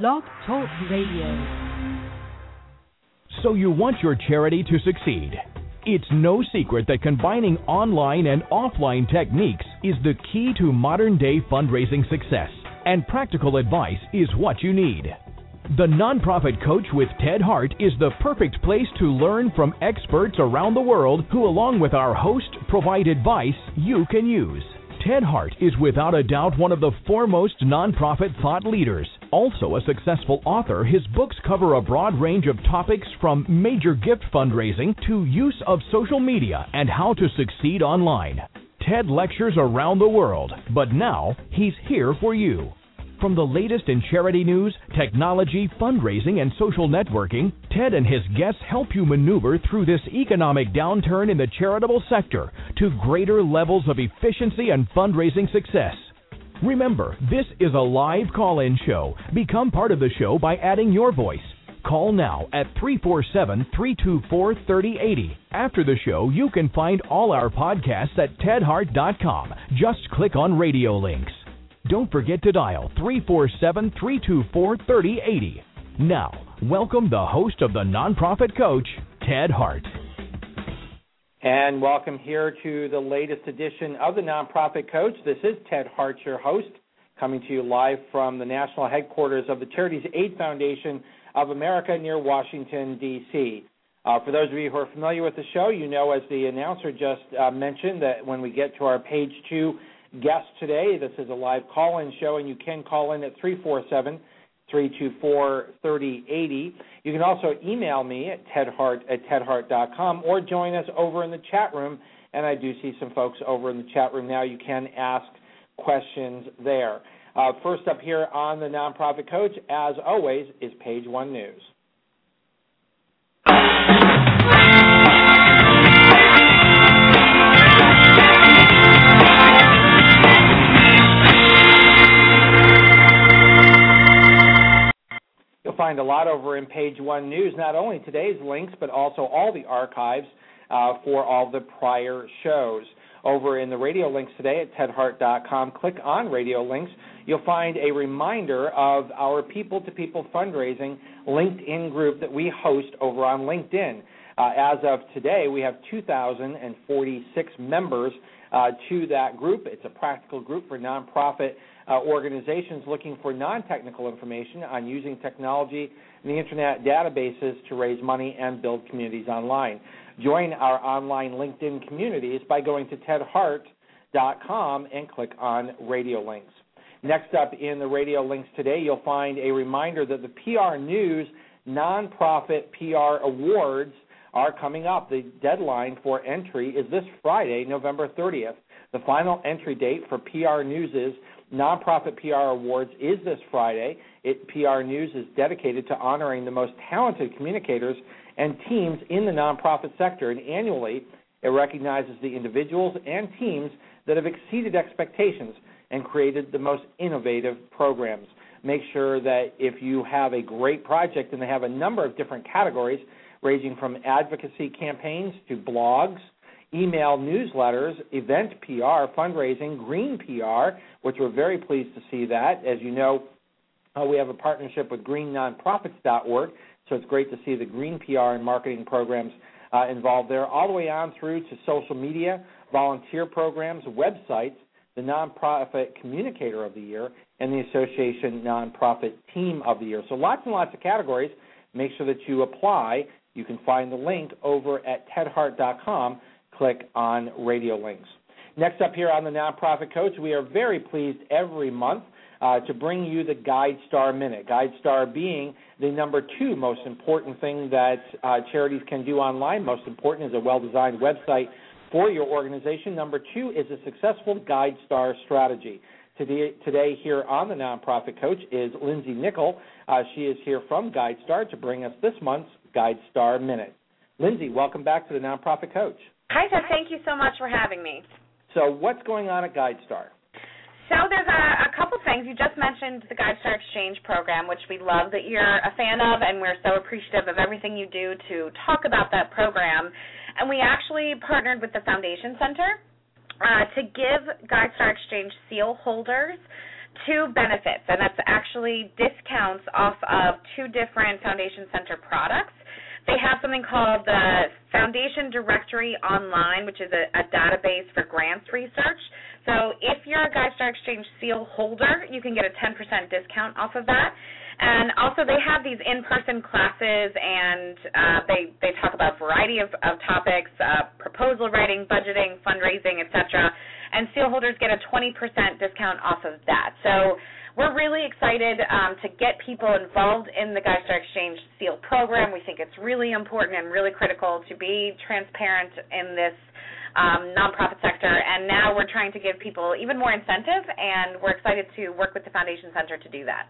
Blog Talk Radio. So you want your charity to succeed. It's no secret that combining online and offline techniques is the key to modern day fundraising success, and practical advice is what you need. The Nonprofit Coach with Ted Hart is the perfect place to learn from experts around the world who, along with our host, provide advice you can use. Ted Hart is without a doubt one of the foremost nonprofit thought leaders. Also a successful author, his books cover a broad range of topics from major gift fundraising to use of social media and how to succeed online. Ted lectures around the world, but now he's here for you. From the latest in charity news, technology, fundraising, and social networking, Ted and his guests help you maneuver through this economic downturn in the charitable sector to greater levels of efficiency and fundraising success. Remember, this is a live call in show. Become part of the show by adding your voice. Call now at 347 324 3080. After the show, you can find all our podcasts at tedhart.com. Just click on radio links. Don't forget to dial 347 324 3080. Now, welcome the host of the Nonprofit Coach, Ted Hart. And welcome here to the latest edition of the Nonprofit Coach. This is Ted Hart, your host, coming to you live from the national headquarters of the Charities Aid Foundation of America near Washington, D.C. Uh, for those of you who are familiar with the show, you know, as the announcer just uh, mentioned, that when we get to our page two guest today. This is a live call in show, and you can call in at 347 324 3080. You can also email me at tedhart at tedhart.com or join us over in the chat room. And I do see some folks over in the chat room now. You can ask questions there. Uh, first up here on the Nonprofit Coach, as always, is Page One News. You'll find a lot over in Page One News, not only today's links, but also all the archives uh, for all the prior shows. Over in the radio links today at tedhart.com, click on radio links. You'll find a reminder of our people to people fundraising LinkedIn group that we host over on LinkedIn. Uh, as of today, we have 2,046 members uh, to that group. It's a practical group for nonprofit uh, organizations looking for non technical information on using technology and the internet databases to raise money and build communities online. Join our online LinkedIn communities by going to tedhart.com and click on radio links. Next up in the radio links today, you'll find a reminder that the PR News Nonprofit PR Awards are coming up. The deadline for entry is this Friday, November 30th. The final entry date for PR News' Nonprofit PR Awards is this Friday. It, PR News is dedicated to honoring the most talented communicators and teams in the nonprofit sector, and annually it recognizes the individuals and teams that have exceeded expectations and created the most innovative programs. Make sure that if you have a great project, and they have a number of different categories, ranging from advocacy campaigns to blogs, email newsletters, event PR, fundraising, green PR, which we're very pleased to see that. As you know, uh, we have a partnership with greennonprofits.org, so it's great to see the green PR and marketing programs uh, involved there, all the way on through to social media, volunteer programs, websites, the Nonprofit Communicator of the Year, and the Association Nonprofit Team of the Year. So lots and lots of categories. Make sure that you apply. You can find the link over at tedhart.com click on radio links. Next up here on the Nonprofit Coach, we are very pleased every month uh, to bring you the GuideStar Minute. GuideStar being the number two most important thing that uh, charities can do online. Most important is a well designed website for your organization. Number two is a successful GuideStar strategy. Today, today here on the Nonprofit Coach is Lindsay Nichols. Uh, she is here from GuideStar to bring us this month's GuideStar Minute. Lindsay, welcome back to the Nonprofit Coach. Hi, Ted. Thank you so much for having me. So, what's going on at GuideStar? So there's a, a couple things. You just mentioned the GuideStar Exchange program, which we love that you're a fan of, and we're so appreciative of everything you do to talk about that program. And we actually partnered with the Foundation Center uh, to give GuideStar Exchange seal holders two benefits, and that's actually discounts off of two different Foundation Center products. They have something called the Foundation Directory Online, which is a, a database for grants research. So if you're a GuideStar Exchange seal holder, you can get a 10% discount off of that. And also, they have these in-person classes, and uh, they they talk about a variety of, of topics: uh, proposal writing, budgeting, fundraising, etc. And seal holders get a 20% discount off of that. So we're really excited um, to get people involved in the GuideStar Exchange Seal program. We think it's really important and really critical to be transparent in this um, nonprofit sector. And now we're trying to give people even more incentive, and we're excited to work with the Foundation Center to do that.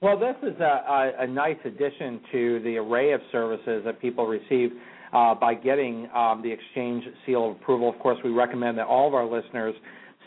Well, this is a, a, a nice addition to the array of services that people receive uh, by getting um, the Exchange Seal of Approval. Of course, we recommend that all of our listeners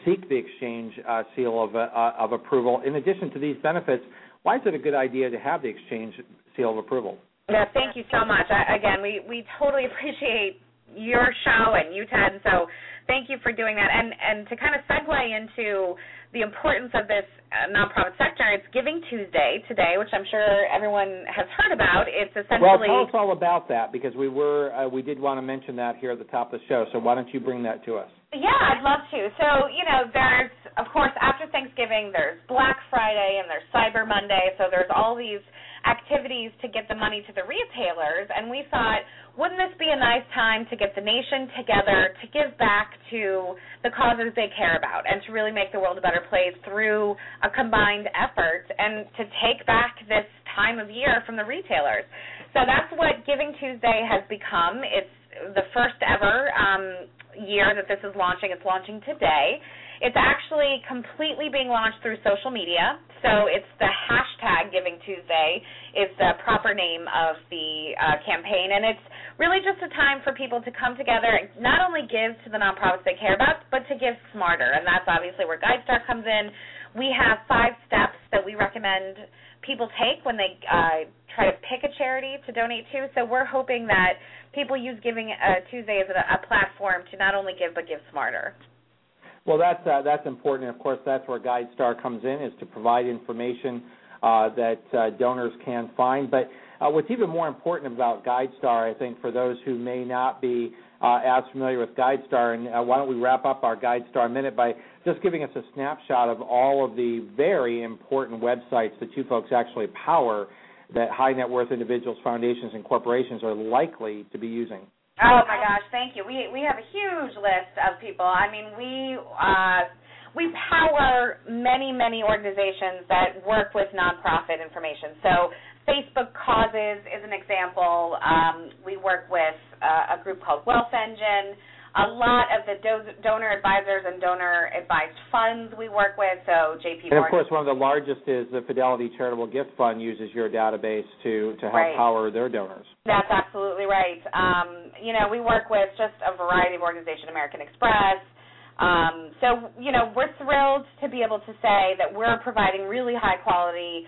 seek the exchange uh, seal of, uh, of approval. In addition to these benefits, why is it a good idea to have the exchange seal of approval? Yeah, thank you so much. I, again, we, we totally appreciate your show and you, Ted. So thank you for doing that. And and to kind of segue into the importance of this uh, nonprofit sector, it's Giving Tuesday today, which I'm sure everyone has heard about. It's essentially well, tell us all about that because we were uh, we did want to mention that here at the top of the show. So why don't you bring that to us? Yeah, I'd love to. So, you know, there's, of course, after Thanksgiving, there's Black Friday and there's Cyber Monday. So there's all these activities to get the money to the retailers. And we thought, wouldn't this be a nice time to get the nation together to give back to the causes they care about and to really make the world a better place through a combined effort and to take back this time of year from the retailers? So that's what Giving Tuesday has become. It's the first ever um, year that this is launching. It's launching today. It's actually completely being launched through social media. So it's the hashtag Giving Tuesday is the proper name of the uh, campaign, and it's really just a time for people to come together and not only give to the nonprofits they care about, but to give smarter. And that's obviously where GuideStar comes in. We have five steps that we recommend people take when they uh, try to pick a charity to donate to. So we're hoping that people use Giving uh, Tuesday as a, a platform to not only give but give smarter. Well, that's uh, that's important. Of course, that's where GuideStar comes in, is to provide information uh, that uh, donors can find. But uh, what's even more important about GuideStar, I think, for those who may not be uh, as familiar with GuideStar, and uh, why don't we wrap up our GuideStar minute by just giving us a snapshot of all of the very important websites that you folks actually power that high net worth individuals, foundations, and corporations are likely to be using? Oh my gosh, thank you. We we have a huge list of people. I mean, we uh, we power many many organizations that work with nonprofit information. So Facebook Causes is an example. Um, we work with uh, a group called Wealth Engine a lot of the do- donor advisors and donor advised funds we work with. So JP And of course, one of the largest is the Fidelity Charitable Gift Fund uses your database to to help right. power their donors. That's absolutely right. Um, you know, we work with just a variety of organizations, American Express. Um, so you know, we're thrilled to be able to say that we're providing really high quality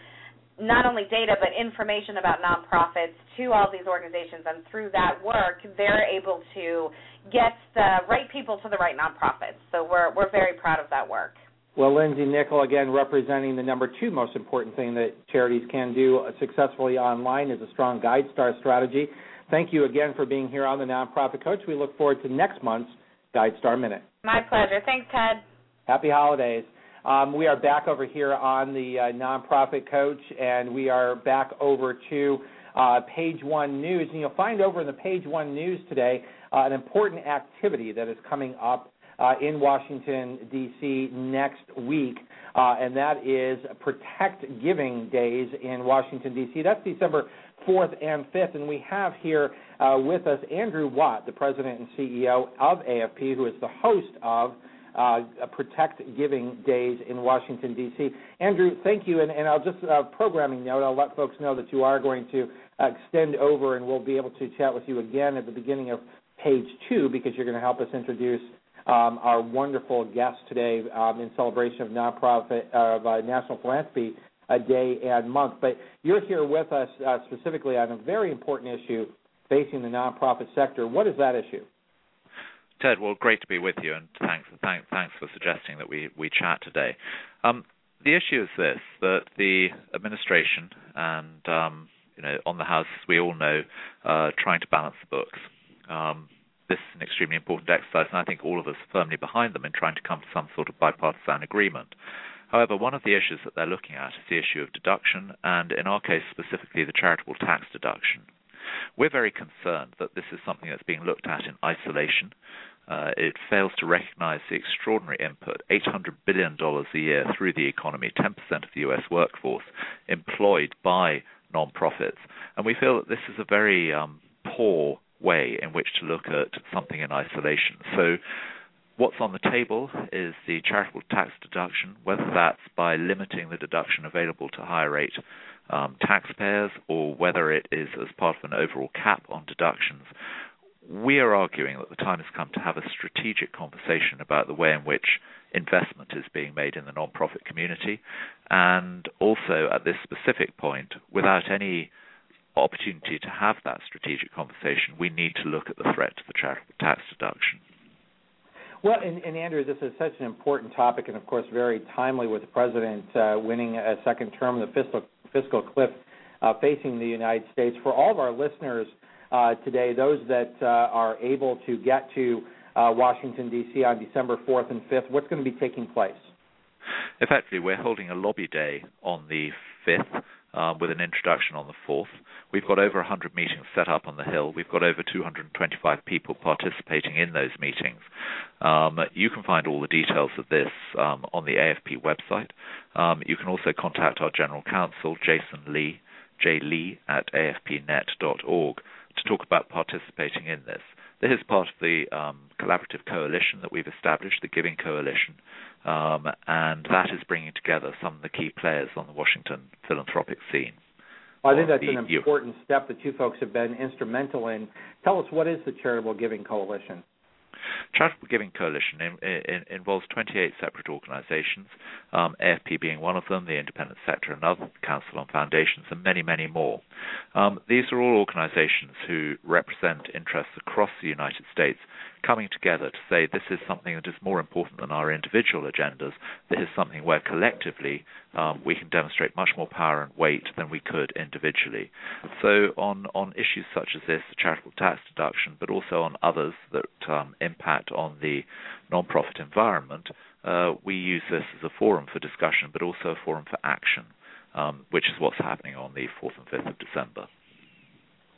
not only data but information about nonprofits to all these organizations and through that work they're able to get the right people to the right nonprofits. So we're we're very proud of that work. Well lindsay nickel again representing the number two most important thing that charities can do successfully online is a strong guide star strategy. Thank you again for being here on the nonprofit coach. We look forward to next month's guide star minute. My pleasure. Thanks ted. Happy holidays um, we are back over here on the uh, Nonprofit Coach, and we are back over to uh, Page One News. And you'll find over in the Page One News today uh, an important activity that is coming up uh, in Washington, D.C. next week, uh, and that is Protect Giving Days in Washington, D.C. That's December 4th and 5th, and we have here uh, with us Andrew Watt, the president and CEO of AFP, who is the host of uh, Protect Giving Days in Washington, D.C. Andrew, thank you. And, and I'll just, uh, programming note, I'll let folks know that you are going to extend over and we'll be able to chat with you again at the beginning of page two because you're going to help us introduce um, our wonderful guest today um, in celebration of nonprofit of uh, National Philanthropy uh, Day and month. But you're here with us uh, specifically on a very important issue facing the nonprofit sector. What is that issue? Ted, well, great to be with you, and thanks, thanks, thanks for suggesting that we, we chat today. Um, the issue is this: that the administration and um, you know on the House, we all know, uh, trying to balance the books. Um, this is an extremely important exercise, and I think all of us are firmly behind them in trying to come to some sort of bipartisan agreement. However, one of the issues that they're looking at is the issue of deduction, and in our case specifically, the charitable tax deduction. We're very concerned that this is something that's being looked at in isolation. Uh, it fails to recognize the extraordinary input, $800 billion a year through the economy, 10% of the U.S. workforce employed by nonprofits. And we feel that this is a very um, poor way in which to look at something in isolation. So, what's on the table is the charitable tax deduction, whether that's by limiting the deduction available to higher rate um, taxpayers or whether it is as part of an overall cap on deductions. We are arguing that the time has come to have a strategic conversation about the way in which investment is being made in the nonprofit community, and also at this specific point, without any opportunity to have that strategic conversation, we need to look at the threat to the charitable tax deduction. Well, and, and, Andrew, this is such an important topic, and of course, very timely with the president uh, winning a second term, in the fiscal fiscal cliff uh, facing the United States. For all of our listeners uh, today, those that uh, are able to get to Washington D.C. on December 4th and 5th, what's going to be taking place? Effectively, we're holding a lobby day on the 5th uh, with an introduction on the 4th. We've got over 100 meetings set up on the Hill. We've got over 225 people participating in those meetings. Um, you can find all the details of this um, on the AFP website. Um, you can also contact our General Counsel, Jason Lee, jlee at afpnet.org, to talk about participating in this. This is part of the um, collaborative coalition that we've established, the Giving Coalition, um, and that is bringing together some of the key players on the Washington philanthropic scene. Well, I think that's an important step that you folks have been instrumental in. Tell us what is the Charitable Giving Coalition? Charitable Giving Coalition in, in, involves 28 separate organizations, um, AFP being one of them, the Independent Sector another, Council on Foundations, and many, many more. Um, these are all organizations who represent interests across the United States coming together to say this is something that is more important than our individual agendas. This is something where collectively um, we can demonstrate much more power and weight than we could individually. So, on, on issues such as this, the charitable tax deduction, but also on others that um, impact on the non-profit environment, uh, we use this as a forum for discussion, but also a forum for action, um, which is what's happening on the 4th and 5th of December.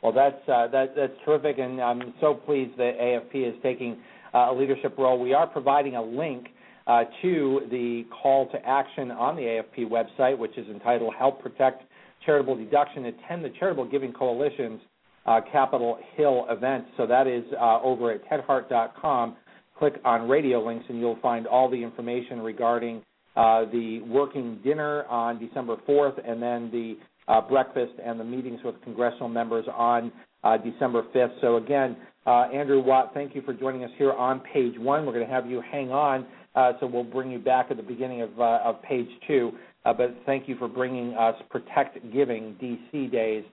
Well, that's uh, that, that's terrific, and I'm so pleased that AFP is taking uh, a leadership role. We are providing a link uh, to the call to action on the AFP website, which is entitled "Help Protect Charitable Deduction." Attend the Charitable Giving Coalition's uh, Capitol Hill event. So that is uh, over at tedhart.com. Click on radio links, and you'll find all the information regarding uh, the working dinner on December 4th, and then the uh, breakfast and the meetings with congressional members on uh, December 5th. So, again, uh, Andrew Watt, thank you for joining us here on page one. We're going to have you hang on, uh, so we'll bring you back at the beginning of, uh, of page two. Uh, but thank you for bringing us Protect Giving DC Days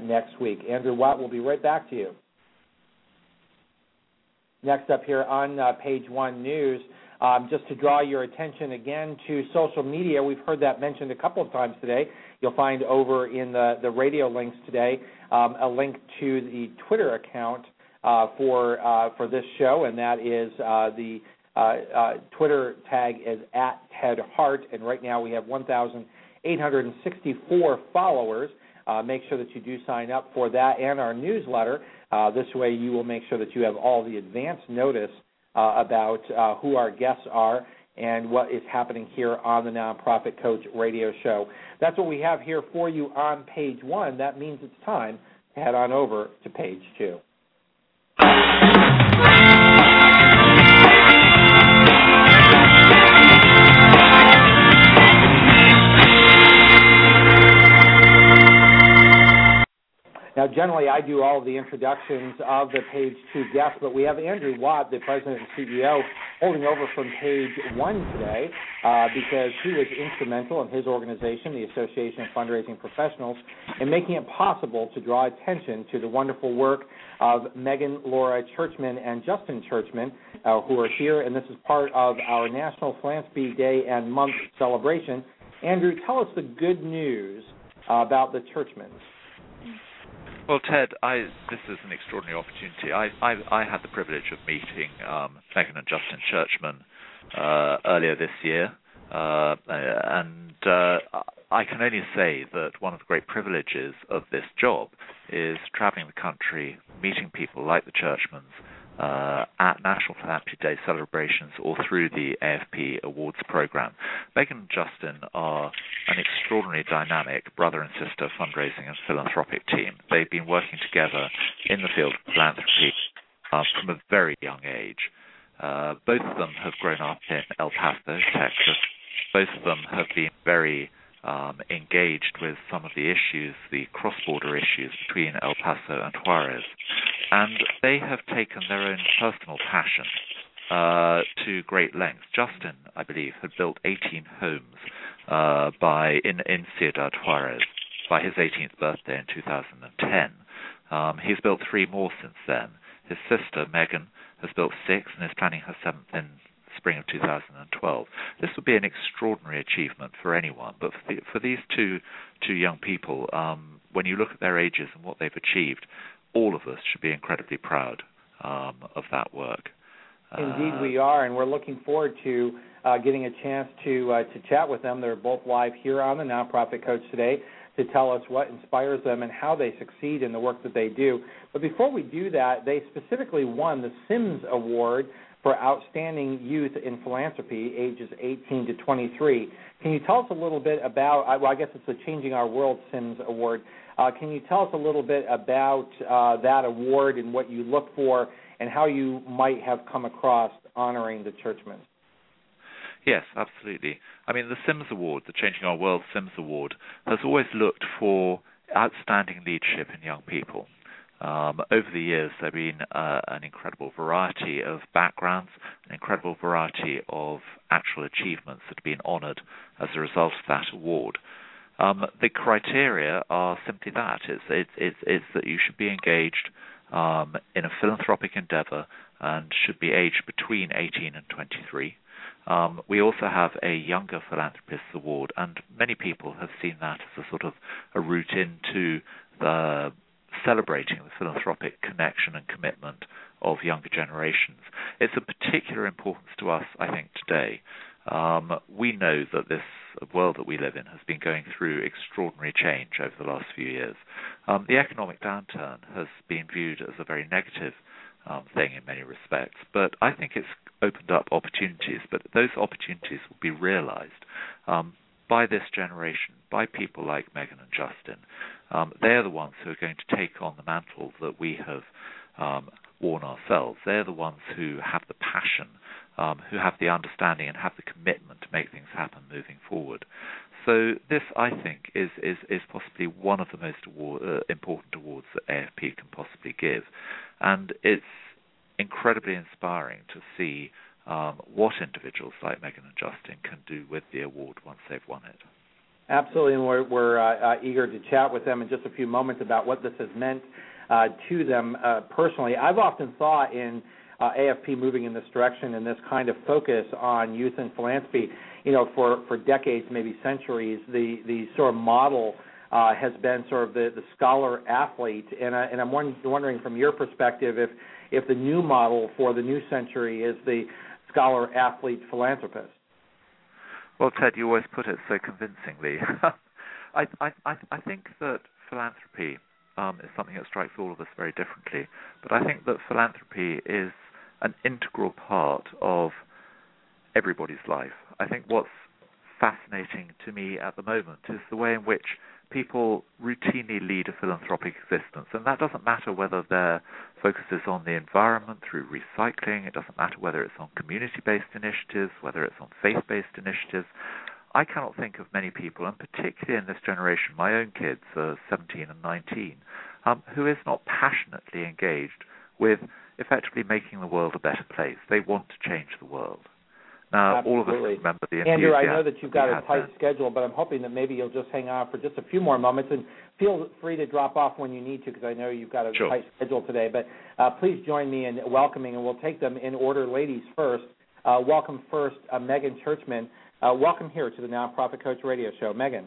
next week. Andrew Watt, we'll be right back to you. Next up here on page one news. Um, just to draw your attention again to social media, we've heard that mentioned a couple of times today. You'll find over in the, the radio links today um, a link to the Twitter account uh, for uh, for this show, and that is uh, the uh, uh, Twitter tag is at Ted Hart, and right now we have 1,864 followers. Uh, make sure that you do sign up for that and our newsletter. this way, you will make sure that you have all the advance notice Uh, about uh, who our guests are and what is happening here on the Nonprofit Coach radio show. That's what we have here for you on page one. That means it's time to head on over to page two. Now, generally, I do all of the introductions of the page two guests, but we have Andrew Watt, the president and CEO, holding over from page one today uh, because he was instrumental in his organization, the Association of Fundraising Professionals, in making it possible to draw attention to the wonderful work of Megan Laura Churchman and Justin Churchman, uh, who are here, and this is part of our National Philanthropy Day and Month celebration Andrew, tell us the good news about the Churchmans. Well, Ted, I, this is an extraordinary opportunity. I, I, I had the privilege of meeting um, Megan and Justin Churchman uh, earlier this year, uh, and uh, I can only say that one of the great privileges of this job is traveling the country, meeting people like the Churchmans, uh, at National Philanthropy Day celebrations or through the AFP Awards program. Megan and Justin are an extraordinarily dynamic brother and sister fundraising and philanthropic team. They've been working together in the field of philanthropy uh, from a very young age. Uh, both of them have grown up in El Paso, Texas. Both of them have been very um, engaged with some of the issues, the cross-border issues between El Paso and Juarez, and they have taken their own personal passion uh, to great lengths. Justin, I believe, had built 18 homes uh, by in in Ciudad Juarez by his 18th birthday in 2010. Um, he's built three more since then. His sister Megan has built six and is planning her seventh in spring of 2012. This would be an extraordinary achievement for anyone, but for, the, for these two two young people, um, when you look at their ages and what they've achieved, all of us should be incredibly proud um, of that work. Indeed, uh, we are, and we're looking forward to uh, getting a chance to uh, to chat with them. They're both live here on the Nonprofit Coach today to tell us what inspires them and how they succeed in the work that they do. But before we do that, they specifically won the Simms Award for Outstanding Youth in Philanthropy, ages 18 to 23. Can you tell us a little bit about, well, I guess it's the Changing Our World Simms Award. Uh, can you tell us a little bit about uh, that award and what you look for and how you might have come across honoring the Churchmans? Yes, absolutely. I mean, the Simms Award, the Changing Our World Simms Award, has always looked for outstanding leadership in young people. Um, over the years, there have been uh, an incredible variety of backgrounds, an incredible variety of actual achievements that have been honoured as a result of that award. Um, the criteria are simply that: it's, it's, it's, it's that you should be engaged um, in a philanthropic endeavour and should be aged between 18 and 23. Um, we also have a Younger Philanthropists Award, and many people have seen that as a sort of a route into the celebrating the philanthropic connection and commitment of younger generations. It's of particular importance to us, I think, today. Um, we know that this world that we live in has been going through extraordinary change over the last few years. Um, the economic downturn has been viewed as a very negative um, thing in many respects, but I think it's opened up opportunities, but those opportunities will be realized um, by this generation, by people like Megan and Justin, um, they're the ones who are going to take on the mantle that we have um, worn ourselves. They're the ones who have the passion, um, who have the understanding, and have the commitment to make things happen moving forward. So this, I think, is is, is possibly one of the most award, uh, important awards that AFP can possibly give, and it's incredibly inspiring to see um, what individuals like Megan and Justin can do with the award once they've won it. Absolutely, and we're, we're uh, uh, eager to chat with them in just a few moments about what this has meant uh, to them uh, personally. I've often thought in uh, AFP moving in this direction and this kind of focus on youth and philanthropy, you know, for, for decades, maybe centuries, the, the sort of model uh, has been sort of the, the scholar athlete. And, I, and I'm wondering from your perspective if, if the new model for the new century is the scholar athlete philanthropist. Well, Ted, you always put it so convincingly. I, I, I think that philanthropy um, is something that strikes all of us very differently, but I think that philanthropy is an integral part of everybody's life. I think what's fascinating to me at the moment is the way in which people routinely lead a philanthropic existence, and that doesn't matter whether their focus is on the environment through recycling, it doesn't matter whether it's on community based initiatives, whether it's on faith based initiatives. I cannot think of many people, and particularly in this generation, my own kids are 17 and 19, um, who is not passionately engaged with effectively making the world a better place. They want to change the world. Now, Absolutely. all of us remember the Andrew, I know that you've got a tight schedule, but I'm hoping that maybe you'll just hang on for just a few more moments and feel free to drop off when you need to because I know you've got a sure. tight schedule today. But uh, please join me in welcoming, and we'll take them in order. Ladies first. Uh, welcome first, uh, Megan Churchman. Uh, welcome here to the Nonprofit Coach Radio Show, Megan.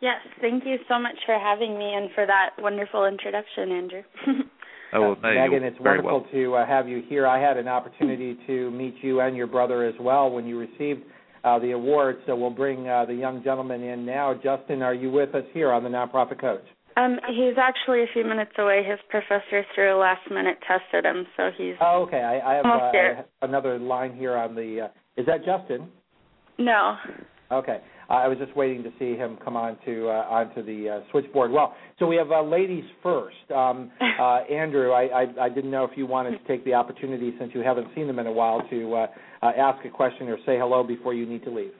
Yes, thank you so much for having me and for that wonderful introduction, Andrew. oh well, no, Megan, it's wonderful well. to uh, have you here. I had an opportunity to meet you and your brother as well when you received uh, the award. So we'll bring uh, the young gentleman in now. Justin, are you with us here on the Nonprofit Coach? Um, he's actually a few minutes away. His professor threw a last minute test at him, so he's. Oh, okay. I, I have, uh. I have another line here on the. Uh, is that Justin? No. Okay. I was just waiting to see him come on to uh, onto the uh, switchboard. Well, so we have uh, ladies first. Um, uh, Andrew, I, I, I didn't know if you wanted to take the opportunity since you haven't seen them in a while to uh, uh, ask a question or say hello before you need to leave.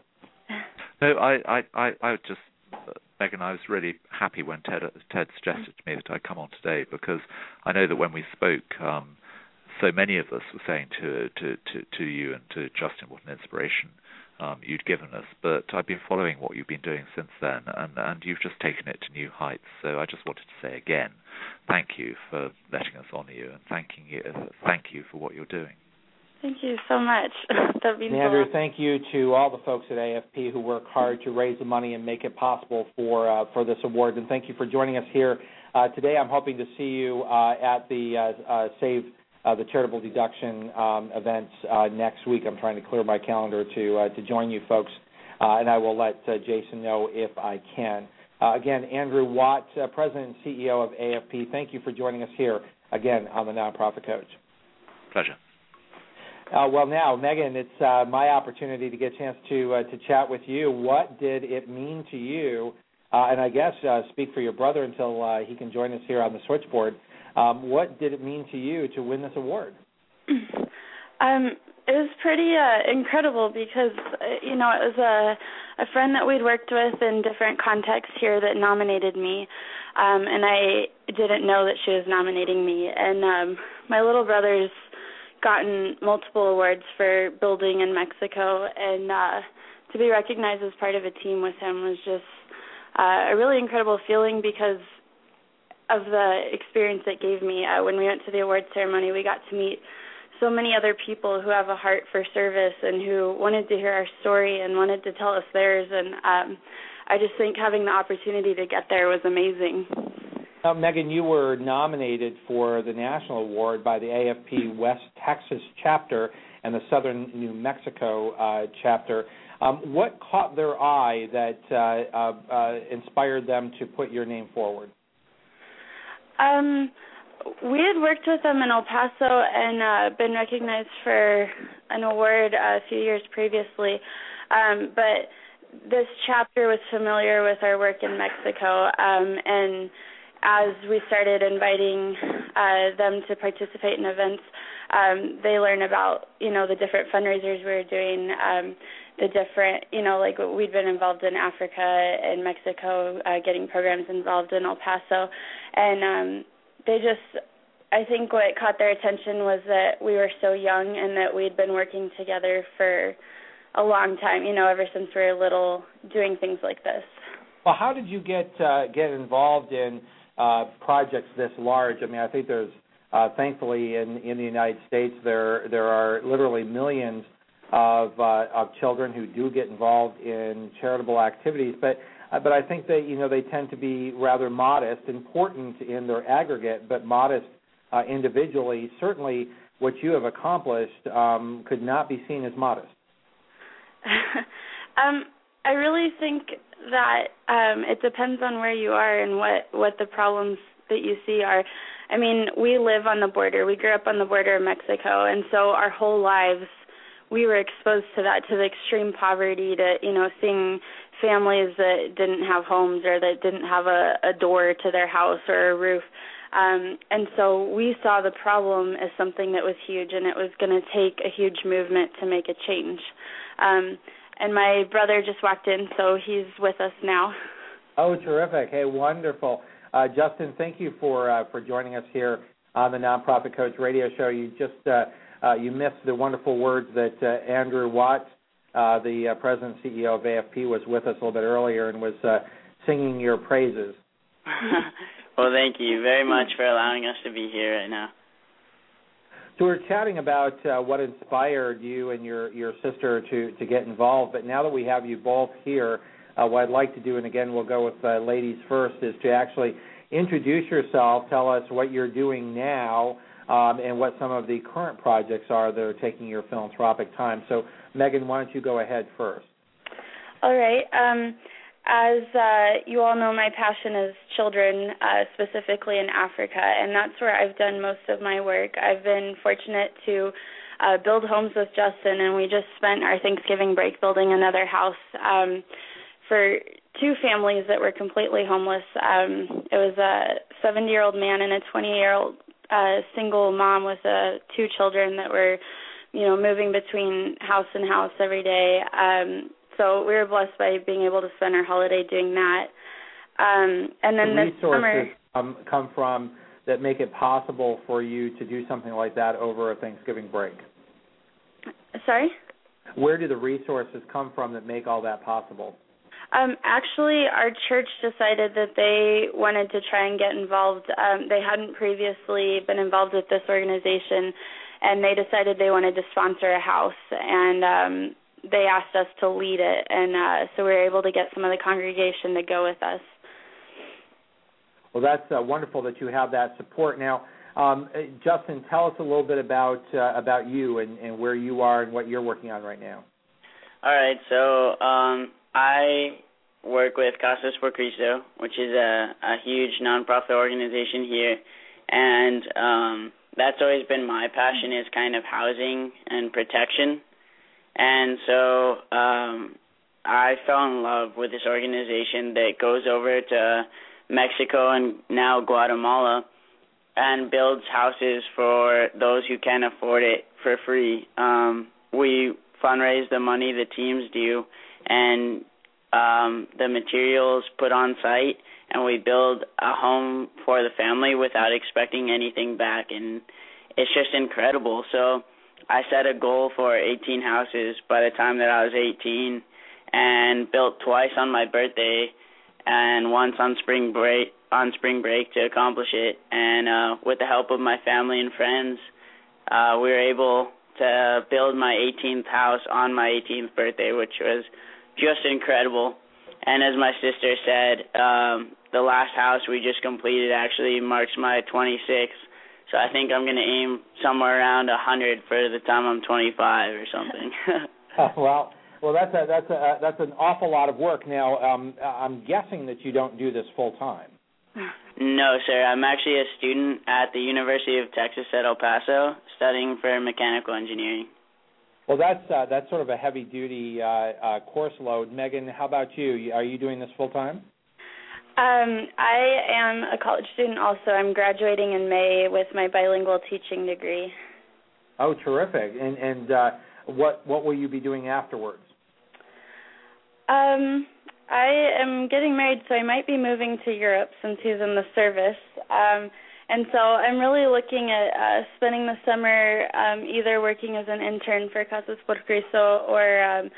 No, I, I, I, I would just, uh, Megan, I was really happy when Ted, Ted suggested to me that I come on today because I know that when we spoke, um, so many of us were saying to, to, to, to you and to Justin what an inspiration um, you'd given us. But I've been following what you've been doing since then, and, and you've just taken it to new heights. So I just wanted to say again, thank you for letting us honour you, and thanking you, thank you for what you're doing. Thank you so much. that means Andrew, a thank you to all the folks at AFP who work hard to raise the money and make it possible for uh, for this award. And thank you for joining us here uh, today. I'm hoping to see you uh, at the uh, uh, Save uh, the Charitable Deduction um, events uh, next week. I'm trying to clear my calendar to uh, to join you folks, uh, and I will let uh, Jason know if I can. Uh, again, Andrew Watt, uh, President and CEO of AFP. Thank you for joining us here again on the Nonprofit Coach. Pleasure. Uh, well, now, Megan, it's uh, my opportunity to get a chance to uh, to chat with you. What did it mean to you? Uh, and I guess uh, speak for your brother until uh, he can join us here on the switchboard. Um, what did it mean to you to win this award? Um, it was pretty uh, incredible because uh, you know it was a a friend that we'd worked with in different contexts here that nominated me, um, and I didn't know that she was nominating me. And um, my little brother's gotten multiple awards for building in Mexico, and uh, to be recognized as part of a team with him was just uh, a really incredible feeling because of the experience it gave me. Uh, when we went to the award ceremony, we got to meet so many other people who have a heart for service and who wanted to hear our story and wanted to tell us theirs. And um, I just think having the opportunity to get there was amazing. Now, Megan, you were nominated for the national award by the AFP West Texas chapter and the Southern New Mexico uh, chapter. Um, what caught their eye that uh, uh, uh inspired them to put your name forward? Um, we had worked with them in El Paso and uh, been recognized for an award a few years previously, um, but this chapter was familiar with our work in Mexico, um, and as we started inviting uh, them to participate in events, um, they learn about you know the different fundraisers we were doing, um, the different you know like we'd been involved in Africa and Mexico, uh, getting programs involved in El Paso, and um, they just I think what caught their attention was that we were so young and that we'd been working together for a long time, you know, ever since we were little, doing things like this. Well, how did you get uh, get involved in uh, projects this large? I mean, I think there's uh, thankfully in in the United States there there are literally millions of uh, of children who do get involved in charitable activities, but uh, but I think that you know they tend to be rather modest, important in their aggregate, but modest uh, individually. Certainly, what you have accomplished um, could not be seen as modest. um, I really think that um, it depends on where you are and what what the problems that you see are. I mean, we live on the border. We grew up on the border of Mexico, and so our whole lives we were exposed to that, to the extreme poverty, to you know seeing families that didn't have homes or that didn't have a, a door to their house or a roof. Um, and so we saw the problem as something that was huge, and it was going to take a huge movement to make a change. Um, and my brother just walked in, so he's with us now. Oh, terrific! Hey, wonderful, uh, Justin. Thank you for uh, for joining us here on the Nonprofit Coach Radio Show. You just uh, uh you missed the wonderful words that uh, Andrew Watt, uh, the president and CEO of AFP, was with us a little bit earlier and was singing your praises. well, thank you very much for allowing us to be here right now. So we're chatting about uh, what inspired you and your your sister to to get involved. But now that we have you both here, uh, what I'd like to do, and again we'll go with uh, ladies first, is to actually introduce yourself, tell us what you're doing now, um, and what some of the current projects are that are taking your philanthropic time. So Megan, why don't you go ahead first? All right. Um, as uh, you all know, my passion is children, uh, specifically in Africa, and that's where I've done most of my work. I've been fortunate to uh, build homes with Justin, and we just spent our Thanksgiving break building another house um, for two families that were completely homeless. Um, it was a 70 year old man and a 20 year old uh, single mom with uh, two children that were, you know, moving between house and house every day. Um, so we were blessed by being able to spend our holiday doing that. Um, and then the this resources summer, come from that make it possible for you to do something like that over a Thanksgiving break. Sorry. Where do the resources come from that make all that possible? Um, actually, our church decided that they wanted to try and get involved. Um, they hadn't previously been involved with this organization, and they decided they wanted to sponsor a house. And um, they asked us to lead it, and uh, so we were able to get some of the congregation to go with us. Well, that's uh, wonderful that you have that support. Now, um, uh, Justin, tell us a little bit about uh, about you and, and where you are and what you're working on right now. All right, so um, I work with Casas por Cristo, which is a, a huge nonprofit organization here, and um, that's always been my passion is kind of housing and protection and so um, I fell in love with this organization that goes over to Mexico and now Guatemala and builds houses for those who can't afford it for free. Um, we fundraise the money the teams do and um, the materials put on site, and we build a home for the family without expecting anything back, and it's just incredible. So I set a goal for 18 houses by the time that I was 18 and built twice on my birthday and once on spring break on spring break to accomplish it and uh with the help of my family and friends uh we were able to build my 18th house on my 18th birthday which was just incredible and as my sister said um the last house we just completed actually marks my 26th so I think I'm going to aim somewhere around a 100 for the time I'm 25 or something. well, well, that's a that's a that's an awful lot of work. Now, um, I'm guessing that you don't do this full time. No, sir. I'm actually a student at the University of Texas at El Paso, studying for mechanical engineering. Well, that's uh, that's sort of a heavy duty uh, uh, course load. Megan, how about you? Are you doing this full time? Um, I am a college student also. I'm graduating in May with my bilingual teaching degree. Oh, terrific. And and uh what what will you be doing afterwards? Um I am getting married so I might be moving to Europe since he's in the service. Um and so I'm really looking at uh spending the summer um either working as an intern for Casas por Cristo or um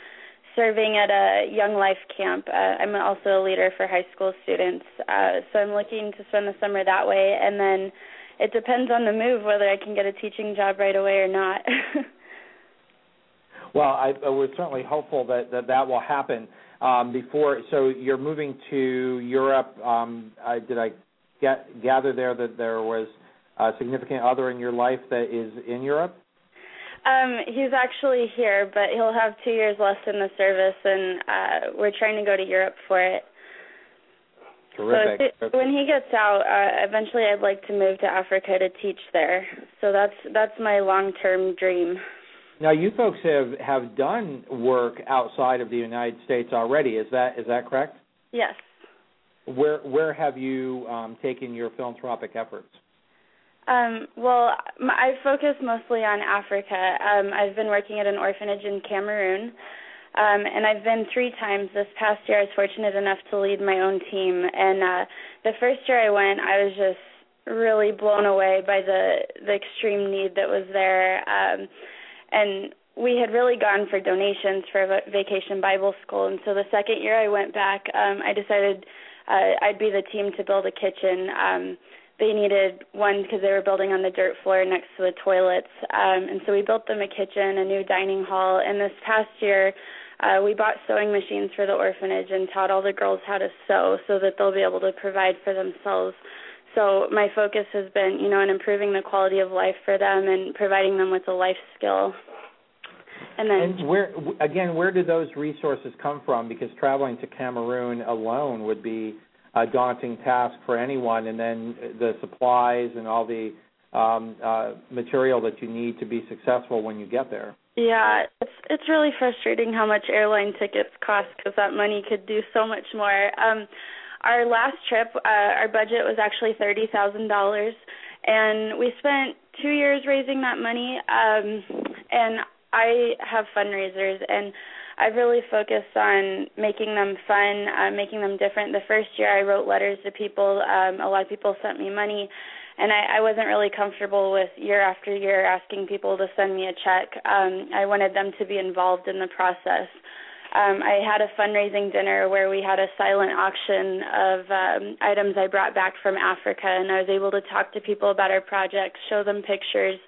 serving at a Young Life camp. Uh, I'm also a leader for high school students, uh, so I'm looking to spend the summer that way. And then it depends on the move whether I can get a teaching job right away or not. well, I, I was certainly hopeful that that, that will happen um, before. So you're moving to Europe. Um, I, did I get, gather there that there was a significant other in your life that is in Europe? Um, he's actually here, but he'll have two years left in the service, and uh, we're trying to go to Europe for it. Terrific. So when he gets out, uh, eventually I'd like to move to Africa to teach there. So that's that's my long-term dream. Now, you folks have have done work outside of the United States already. Is that is that correct? Yes. Where where have you um, taken your philanthropic efforts? Um, well, I focus mostly on Africa. Um, I've been working at an orphanage in Cameroon, um, and I've been three times. This past year, I was fortunate enough to lead my own team, and uh, the first year I went, I was just really blown away by the the extreme need that was there, um, and we had really gone for donations for a Vacation Bible School, and so the second year I went back, um, I decided uh, I'd be the team to build a kitchen. Um, they needed one because they were building on the dirt floor next to the toilets. Um, and so we built them a kitchen, a new dining hall. And this past year, uh, we bought sewing machines for the orphanage and taught all the girls how to sew so that they'll be able to provide for themselves. So my focus has been, you know, in improving the quality of life for them and providing them with a life skill. And then, and where again, where do those resources come from? Because traveling to Cameroon alone would be a daunting task for anyone, and then the supplies and all the um, uh, material that you need to be successful when you get there. Yeah, it's it's really frustrating how much airline tickets cost because that money could do so much more. Um, our last trip, uh, our budget was actually thirty thousand dollars, and we spent two years raising that money. Um, and I have fundraisers, and I've really focused on making them fun, uh, making them different. The first year, I wrote letters to people. Um, a lot of people sent me money, and I, I wasn't really comfortable with year after year asking people to send me a check. Um, I wanted them to be involved in the process. Um, I had a fundraising dinner where we had a silent auction of um, items I brought back from Africa, and I was able to talk to people about our projects, show them pictures.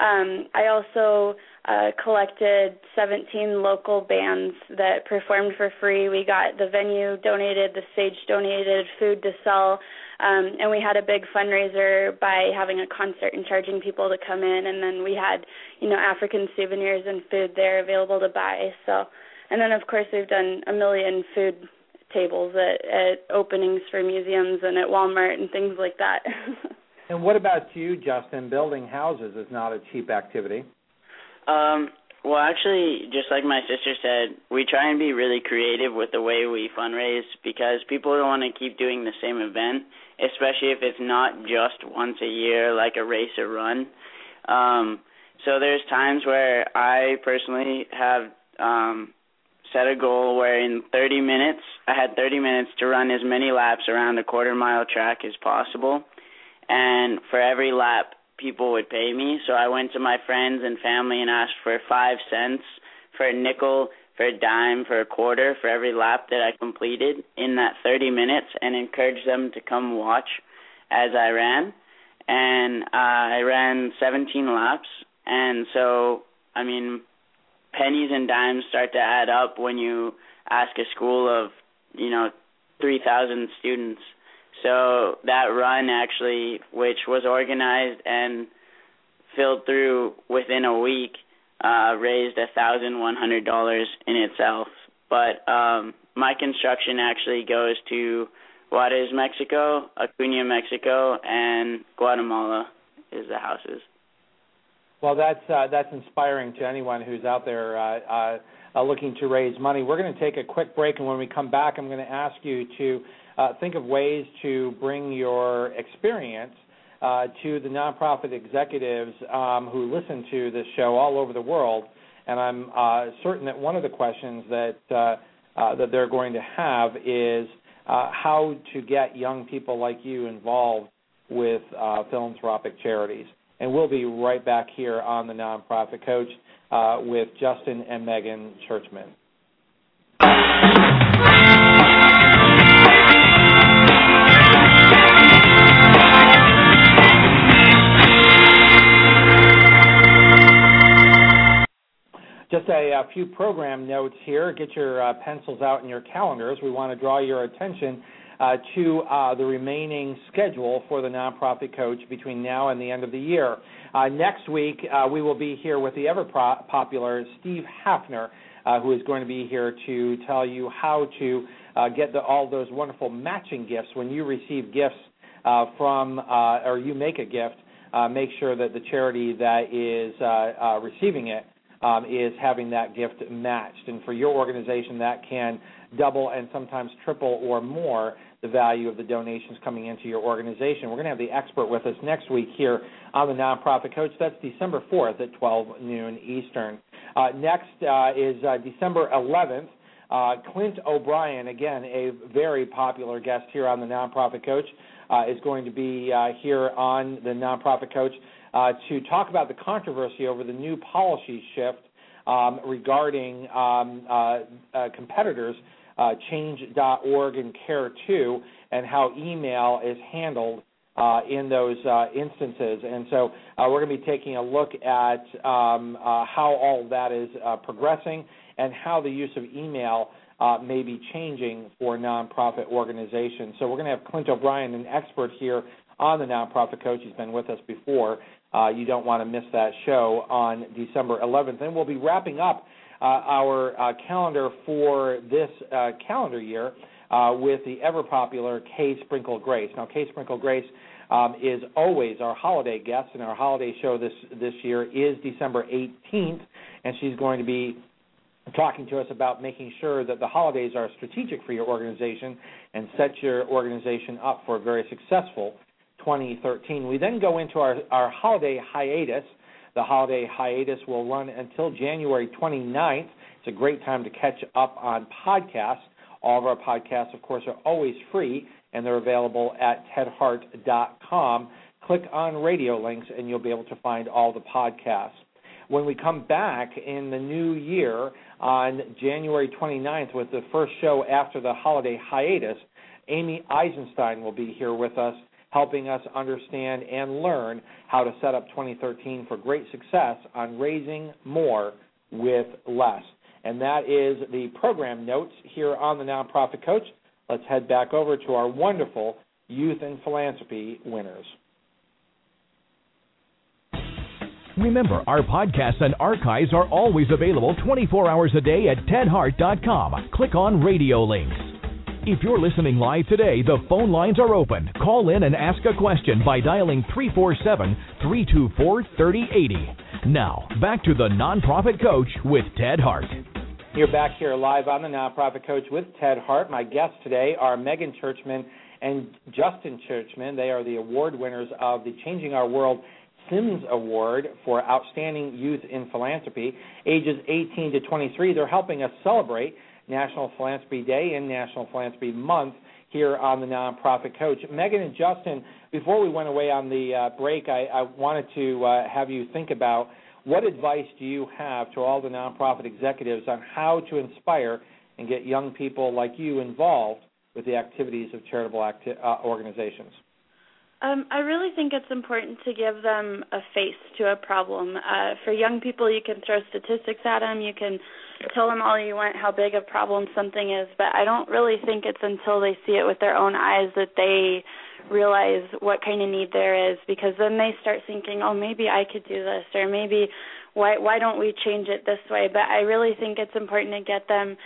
Um, I also uh, collected 17 local bands that performed for free. We got the venue donated, the stage donated, food to sell, um, and we had a big fundraiser by having a concert and charging people to come in. And then we had, you know, African souvenirs and food there available to buy. So, and then of course we've done a million food tables at, at openings for museums and at Walmart and things like that. and what about you, Justin? Building houses is not a cheap activity. Um, well, actually, just like my sister said, we try and be really creative with the way we fundraise because people don't want to keep doing the same event, especially if it's not just once a year like a race or run. Um, so there's times where I personally have um, set a goal where in 30 minutes, I had 30 minutes to run as many laps around a quarter mile track as possible. And for every lap, people would pay me. So I went to my friends and family and asked for five cents, for a nickel, for a dime, for a quarter for every lap that I completed in that 30 minutes and encouraged them to come watch as I ran. And uh, I ran 17 laps. And so, I mean, pennies and dimes start to add up when you ask a school of, you know, 3,000 students so that run actually, which was organized and filled through within a week, uh, raised a thousand one hundred dollars in itself. But um, my construction actually goes to Juarez, Mexico, Acuna, Mexico, and Guatemala is the houses. Well, that's uh, that's inspiring to anyone who's out there uh, uh, uh looking to raise money. We're going to take a quick break, and when we come back, I'm going to ask you to uh, think of ways to bring your experience uh, to the nonprofit executives um, who listen to this show all over the world. And I'm uh, certain that one of the questions that uh, uh, that they're going to have is uh, how to get young people like you involved with philanthropic charities. And we'll be right back here on the Nonprofit Coach with Justin and Megan Churchman. Just a, a, few program notes here. Get your uh, pencils out and your calendars. We want to draw your attention uh, to uh, the remaining schedule for the nonprofit coach between now and the end of the year. Uh, next week, uh, we will be here with the ever popular Steve Hafner, uh, who is going to be here to tell you how to get the, all those wonderful matching gifts when you receive gifts from or you make a gift. make sure that the charity that is receiving it um, is having that gift matched. And for your organization, that can double and sometimes triple or more the value of the donations coming into your organization. We're going to have the expert with us next week here on the Nonprofit Coach. That's December 4th at 12 noon Eastern. Uh, next uh, is uh, December 11th. Uh, Clint O'Brien, again, a very popular guest here on the Nonprofit Coach, uh, is going to be uh, here on the Nonprofit Coach uh, to talk about the controversy over the new policy shift um, regarding um, uh, uh, competitors, uh, Change.org and Care2, and how email is handled uh, in those instances. And so we're going to be taking a look at um, how all that is progressing and how the use of email uh, may be changing for nonprofit organizations. So we're going to have Clint O'Brien, an expert here on the Nonprofit Coach. He's been with us before. Uh, you don't want to miss that show on December 11th. And we'll be wrapping up uh, our uh, calendar for this uh, calendar year uh, with the ever popular Kay Sprinkel Grace. Now, Kay Sprinkel Grace um, is always our holiday guest, and our holiday show this this year is December 18th, and she's going to be talking to us about making sure that the holidays are strategic for your organization and set your organization up for a very successful 2013. We then go into our, our holiday hiatus. The holiday hiatus will run until January 29th. It's a great time to catch up on podcasts. All of our podcasts, of course, are always free, and they're available at tedhart.com. Click on radio links, and you'll be able to find all the podcasts. When we come back in the new year on January 29th with the first show after the holiday hiatus, Amy Eisenstein will be here with us helping us understand and learn how to set up 2013 for great success on raising more with less. And that is the program notes here on the Nonprofit Coach. Let's head back over to our wonderful Youth and Philanthropy winners. Remember, our podcasts and archives are always available 24 hours a day at tedhart.com. Click on radio links. If you're listening live today, the phone lines are open. Call in and ask a question by dialing 347 324 3080. Now, back to the Nonprofit Coach with Ted Hart. You're back here live on the Nonprofit Coach with Ted Hart. My guests today are Megan Churchman and Justin Churchman. They are the award winners of the Changing Our World Simms Award for Outstanding Youth in Philanthropy, ages 18 to 23. They're helping us celebrate National Philanthropy Day and National Philanthropy Month here on the Nonprofit Coach. Megan and Justin, before we went away on the uh, break, I, I, wanted to uh, have you think about what advice do you have to all the nonprofit executives on how to inspire and get young people like you involved with the activities of charitable acti- uh, organizations? Um, I really think it's important to give them a face to a problem. Uh, for young people, you can throw statistics at them, you can tell them all you want how big a problem something is, but I don't really think it's until they see it with their own eyes that they realize what kind of need there is because then they start thinking, "Oh, maybe I could do this," or maybe why why don't we change it this way? But I really think it's important to get them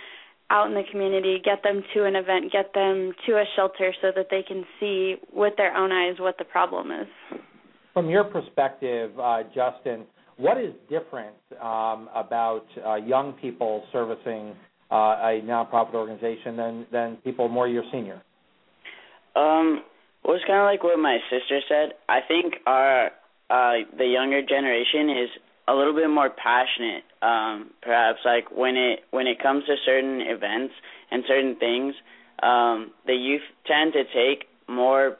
out in the community, get them to an event, get them to a shelter so that they can see with their own eyes what the problem is. From your perspective, uh, Justin, what is different um, about uh, young people servicing uh, a nonprofit organization than, than people more your senior? Um, well, it's kind of like what my sister said. I think our uh, the younger generation is a little bit more passionate um perhaps like when it when it comes to certain events and certain things um the youth tend to take more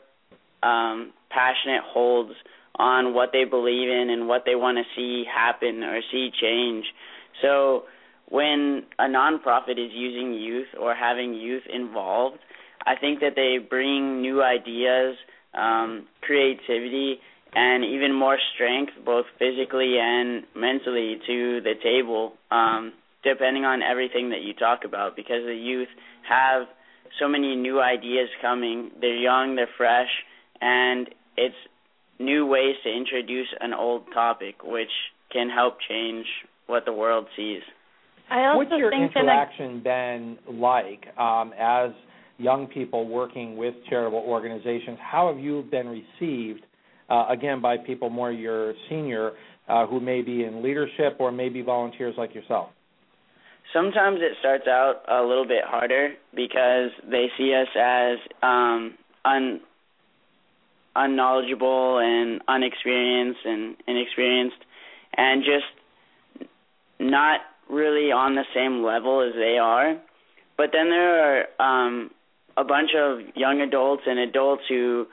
um passionate holds on what they believe in and what they want to see happen or see change so when a nonprofit is using youth or having youth involved i think that they bring new ideas um creativity and even more strength, both physically and mentally, to the table, um, depending on everything that you talk about. Because the youth have so many new ideas coming. They're young, they're fresh, and it's new ways to introduce an old topic, which can help change what the world sees. I also What's your think interaction been like um, as young people working with charitable organizations? How have you been received uh, again by people more your senior uh, who may be in leadership or maybe volunteers like yourself? Sometimes it starts out a little bit harder because they see us as um, un unknowledgeable and unexperienced and inexperienced and just not really on the same level as they are. But then there are um a bunch of young adults and adults who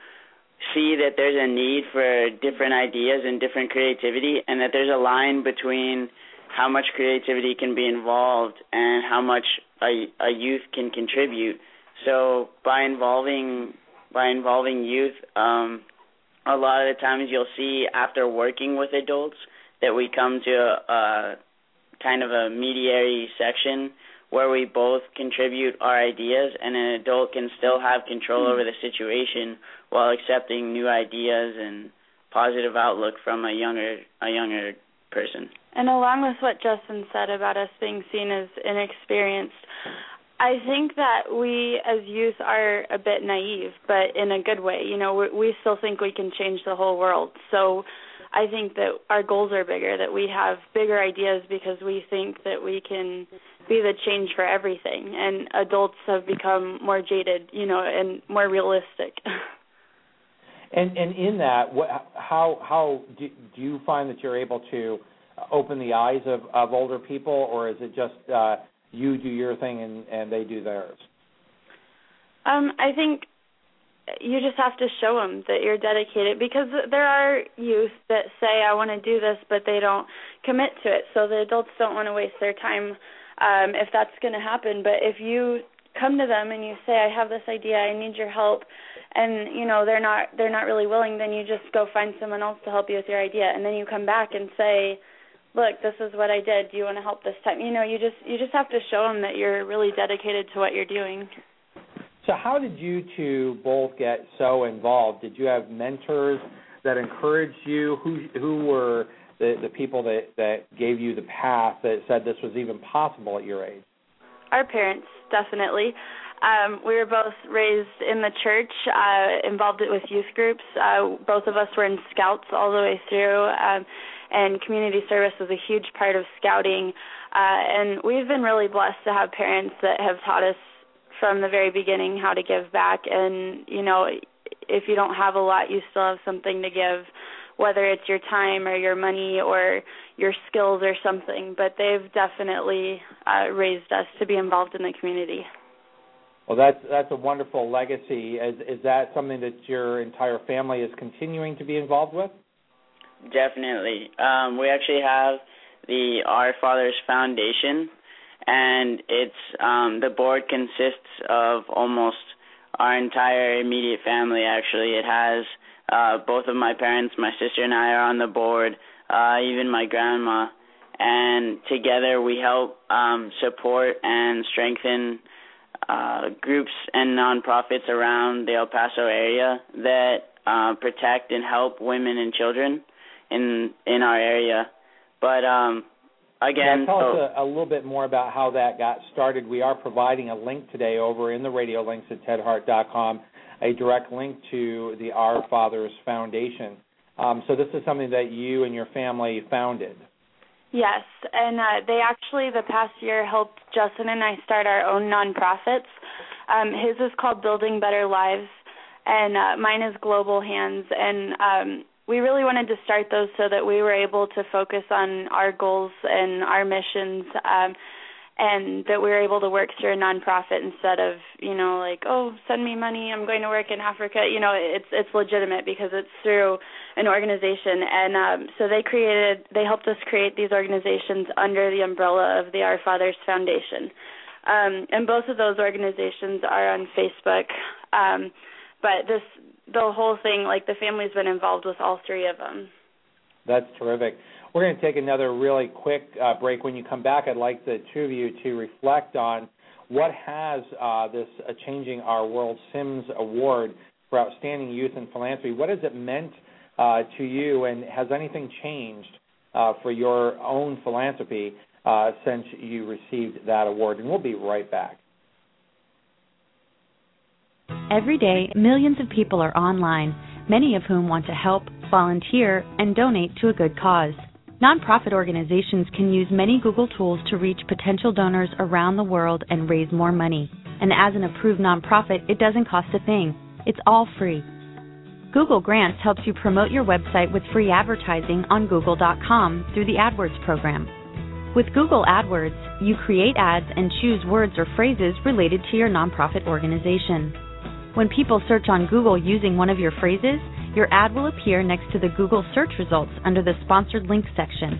see that there's a need for different ideas and different creativity and that there's a line between how much creativity can be involved and how much a, a youth can contribute. So by involving by involving youth, um, a lot of the times you'll see after working with adults that we come to a, a kind of a mediary section where we both contribute our ideas and an adult can still have control over the situation while accepting new ideas and positive outlook from a younger a younger person. And along with what Justin said about us being seen as inexperienced, I think that we as youth are a bit naive, but in a good way. You know, we, we still think we can change the whole world. So I think that our goals are bigger, that we have bigger ideas because we think that we can be the change for everything. And adults have become more jaded, you know, and more realistic. And and in that, what, how how do, do you find that you're able to open the eyes of of older people, or is it just uh, you do your thing and and they do theirs? Um, I think you just have to show them that you're dedicated because there are youth that say I want to do this but they don't commit to it. So the adults don't want to waste their time um if that's going to happen. But if you come to them and you say I have this idea I need your help and you know they're not they're not really willing then you just go find someone else to help you with your idea. And then you come back and say look this is what I did do you want to help this time you know you just you just have to show them that you're really dedicated to what you're doing so, how did you two both get so involved? Did you have mentors that encouraged you? Who who were the the people that that gave you the path that said this was even possible at your age? Our parents, definitely. Um, we were both raised in the church, uh, involved with youth groups. Uh, both of us were in scouts all the way through, um, and community service was a huge part of scouting. Uh, and we've been really blessed to have parents that have taught us from the very beginning how to give back. And you know if you don't have a lot you still have something to give whether it's your time or your money or your skills or something. But they've definitely uh, raised us to be involved in the community. Well that's that's a wonderful legacy. Is is that something that your entire family is continuing to be involved with definitely. Um we actually have the our fathers foundation and it's um the board consists of almost our entire immediate family actually. It has uh both of my parents my sister and I are on the board uh even my grandma. And together we help um support and strengthen uh groups and nonprofits around the El Paso area that uh protect and help women and children in in our area but um Again, yeah, tell so, us a, a, little bit more about how that got started. We are providing a link today over in the radio links at tedhart.com, a direct link to the Our Fathers Foundation. Um, so this is something that you and your family founded. Yes, and uh, they actually the past year helped Justin and I start our own nonprofits. Um, his is called Building Better Lives, and uh, mine is Global Hands. And um, we really wanted to start those so that we were able to focus on our goals and our missions um and that we were able to work through a nonprofit instead of you know like oh send me money i'm going to work in africa. You know it's it's legitimate because it's through an organization. And um so they created they helped us create these organizations under the umbrella of the our fathers foundation. Um and both of those organizations are on facebook. Um but this the whole thing, like the family's been involved with all three of them. That's terrific. We're going to take another really quick uh, break. When you come back, I'd like the two of you to reflect on what has uh, this uh, Changing Our World Simms Award for Outstanding Youth in Philanthropy, what has it meant uh, to you, and has anything changed uh, for your own philanthropy uh, since you received that award? And we'll be right back. Every day, millions of people are online, many of whom want to help, volunteer, and donate to a good cause. Nonprofit organizations can use many Google tools to reach potential donors around the world and raise more money. And as an approved nonprofit, it doesn't cost a thing. It's all free. Google Grants helps you promote your website with free advertising on google.com through the AdWords program. With Google AdWords, you create ads and choose words or phrases related to your nonprofit organization. When people search on Google using one of your phrases, your ad will appear next to the Google search results under the sponsored links section.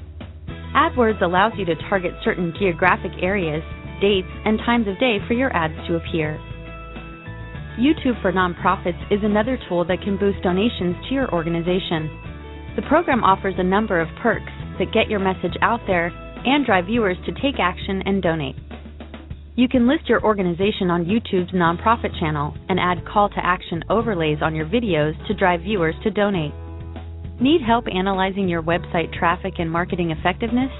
AdWords allows you to target certain geographic areas, dates, and times of day for your ads to appear. YouTube for Nonprofits is another tool that can boost donations to your organization. The program offers a number of perks that get your message out there and drive viewers to take action and donate. You can list your organization on YouTube's nonprofit channel and add call to action overlays on your videos to drive viewers to donate. Need help analyzing your website traffic and marketing effectiveness?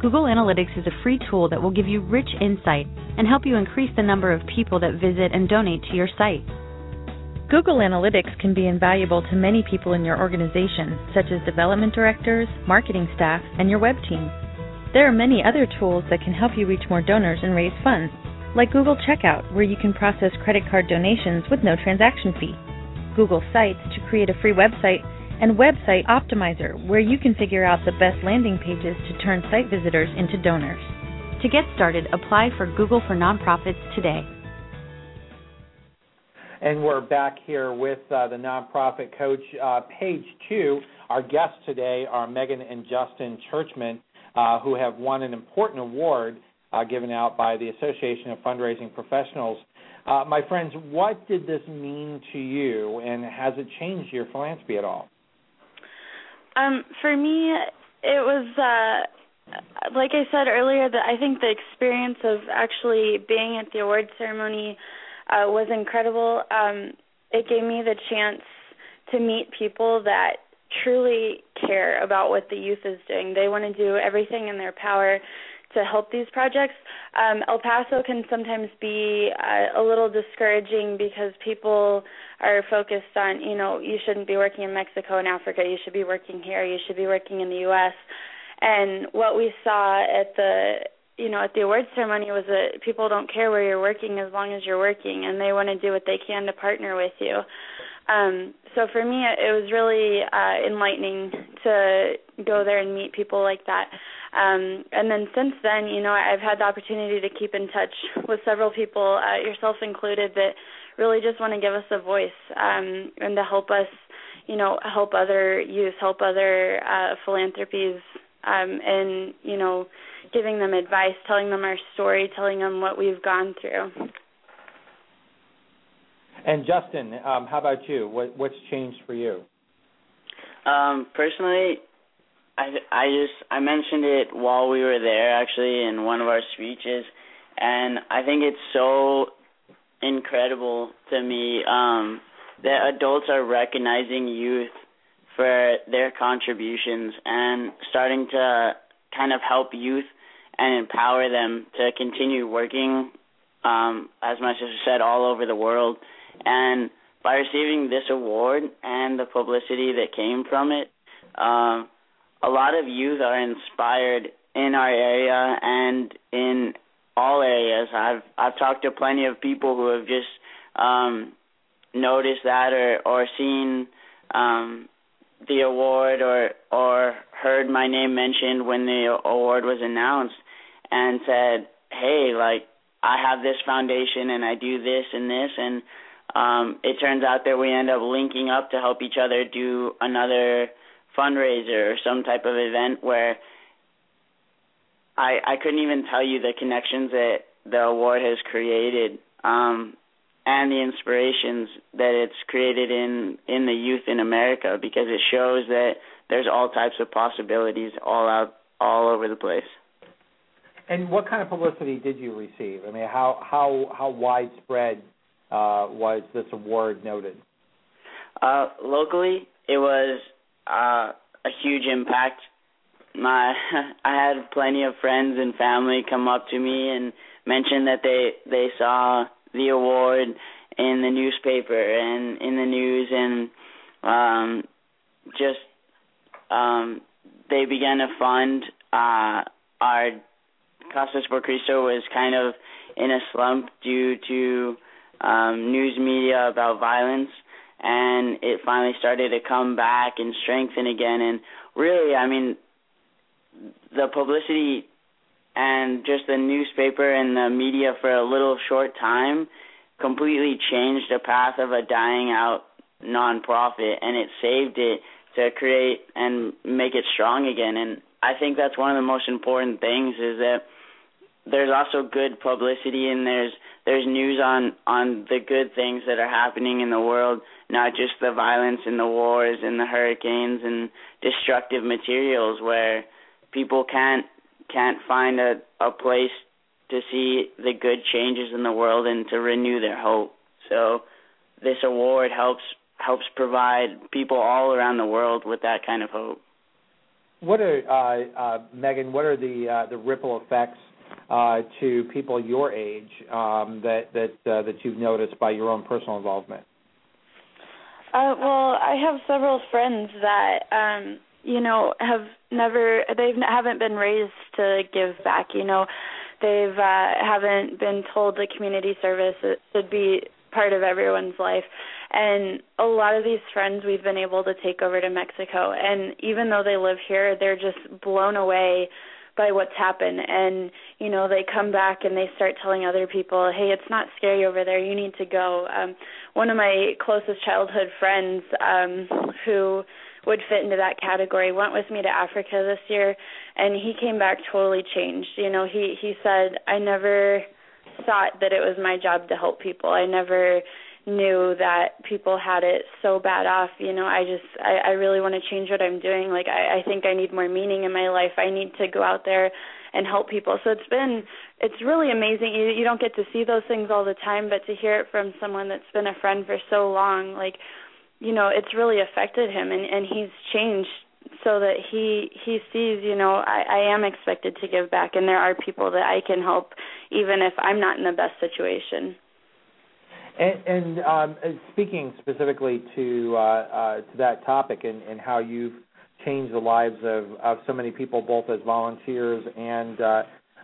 Google Analytics is a free tool that will give you rich insight and help you increase the number of people that visit and donate to your site. Google Analytics can be invaluable to many people in your organization, such as development directors, marketing staff, and your web team. There are many other tools that can help you reach more donors and raise funds, like Google Checkout, where you can process credit card donations with no transaction fee, Google Sites to create a free website, and Website Optimizer, where you can figure out the best landing pages to turn site visitors into donors. To get started, apply for Google for Nonprofits today. And we're back here with uh, the nonprofit coach, uh, page two. Our guests today are Megan and Justin Churchman, uh, who have won an important award uh, given out by the Association of Fundraising Professionals. Uh, my friends, what did this mean to you, and has it changed your philanthropy at all? Um, for me, it was uh, like I said earlier that I think the experience of actually being at the award ceremony uh, was incredible. Um, it gave me the chance to meet people that truly care about what the youth is doing. They want to do everything in their power to help these projects. Um, El Paso can sometimes be uh, a little discouraging because people are focused on, you know, you shouldn't be working in Mexico and Africa, you should be working here, you should be working in the U.S. And what we saw at the you know at the awards ceremony was that people don't care where you're working as long as you're working and they want to do what they can to partner with you um so for me it was really uh enlightening to go there and meet people like that um and then since then you know I've had the opportunity to keep in touch with several people uh, yourself included that really just want to give us a voice um and to help us you know help other youth help other uh philanthropies um and you know giving them advice, telling them our story, telling them what we've gone through. And Justin, um, how about you? What, what's changed for you? Um, personally, I I just I mentioned it while we were there actually in one of our speeches, and I think it's so incredible to me um, that adults are recognizing youth for their contributions and starting to kind of help youth and empower them to continue working, um, as my sister said, all over the world. And by receiving this award and the publicity that came from it, um, a lot of youth are inspired in our area and in all areas. I've I've talked to plenty of people who have just um, noticed that or or seen um, the award or or heard my name mentioned when the award was announced and said, "Hey, like I have this foundation and I do this and this and um it turns out that we end up linking up to help each other do another fundraiser or some type of event where I I couldn't even tell you the connections that the award has created um and the inspirations that it's created in in the youth in America because it shows that there's all types of possibilities all out all over the place. And what kind of publicity did you receive? I mean, how how how widespread uh, was this award noted? Uh, locally, it was uh, a huge impact. My I had plenty of friends and family come up to me and mention that they they saw the award in the newspaper and in the news and um just um they began to fund uh our Casas por Cristo was kind of in a slump due to um, news media about violence, and it finally started to come back and strengthen again. And really, I mean, the publicity and just the newspaper and the media for a little short time completely changed the path of a dying out nonprofit, and it saved it to create and make it strong again. And I think that's one of the most important things is that there's also good publicity and there's there's news on on the good things that are happening in the world, not just the violence and the wars and the hurricanes and destructive materials where people can't can't find a a place to see the good changes in the world and to renew their hope. So this award helps helps provide people all around the world with that kind of hope. What are uh, uh, Megan? What are the uh, the ripple effects uh, to people your age um, that that uh, that you've noticed by your own personal involvement? Uh, well, I have several friends that um, you know have never they haven't been raised to give back. You know, they've uh, haven't been told that community service should be part of everyone's life. And a lot of these friends we've been able to take over to Mexico. And even though they live here, they're just blown away by what's happened. And you know they come back and they start telling other people hey it's not scary over there. You need to go. Um one of my closest childhood friends um who would fit into that category went with me to Africa this year and he came back totally changed. You know he he said i never thought that it was my job to help people. I never knew that people had it so bad off you know i just i i really want to change what i'm doing. Like i i think i need more meaning in my life. I need to go out there and help people. So it's been it's really amazing. You you don't get to see those things all the time but to hear it from someone that's been a friend for so long like you know it's really affected him and and he's changed so that he he sees you know i i am expected to give back and there are people that i can help even if i'm not in the best situation and, and um, speaking specifically to uh, uh, to that topic and, and how you've changed the lives of, of so many people, both as volunteers and uh,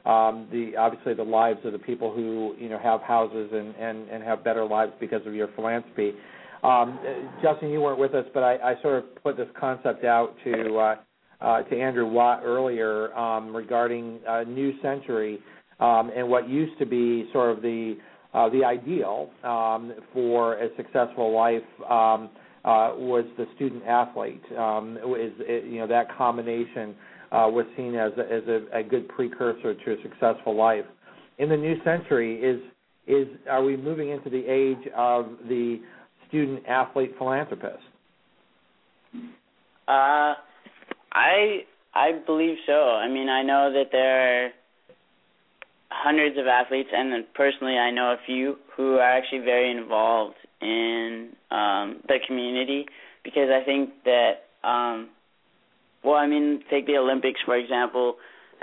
um, the obviously the lives of the people who you know have houses and, and, and have better lives because of your philanthropy. Um, Justin, you weren't with us, but I, I sort of put this concept out to uh, uh, to Andrew Watt earlier um, regarding uh, New Century um, and what used to be sort of the uh, the ideal um, for a successful life um, uh, was the student athlete. Um, is it, you know that combination uh, was seen as a, as a, a good precursor to a successful life. In the new century, is is are we moving into the age of the student athlete philanthropist? Uh, I I believe so. I mean, I know that there are hundreds of athletes, and personally, I know a few who are actually very involved in um, the community because I think that, um, well, I mean, take the Olympics for example,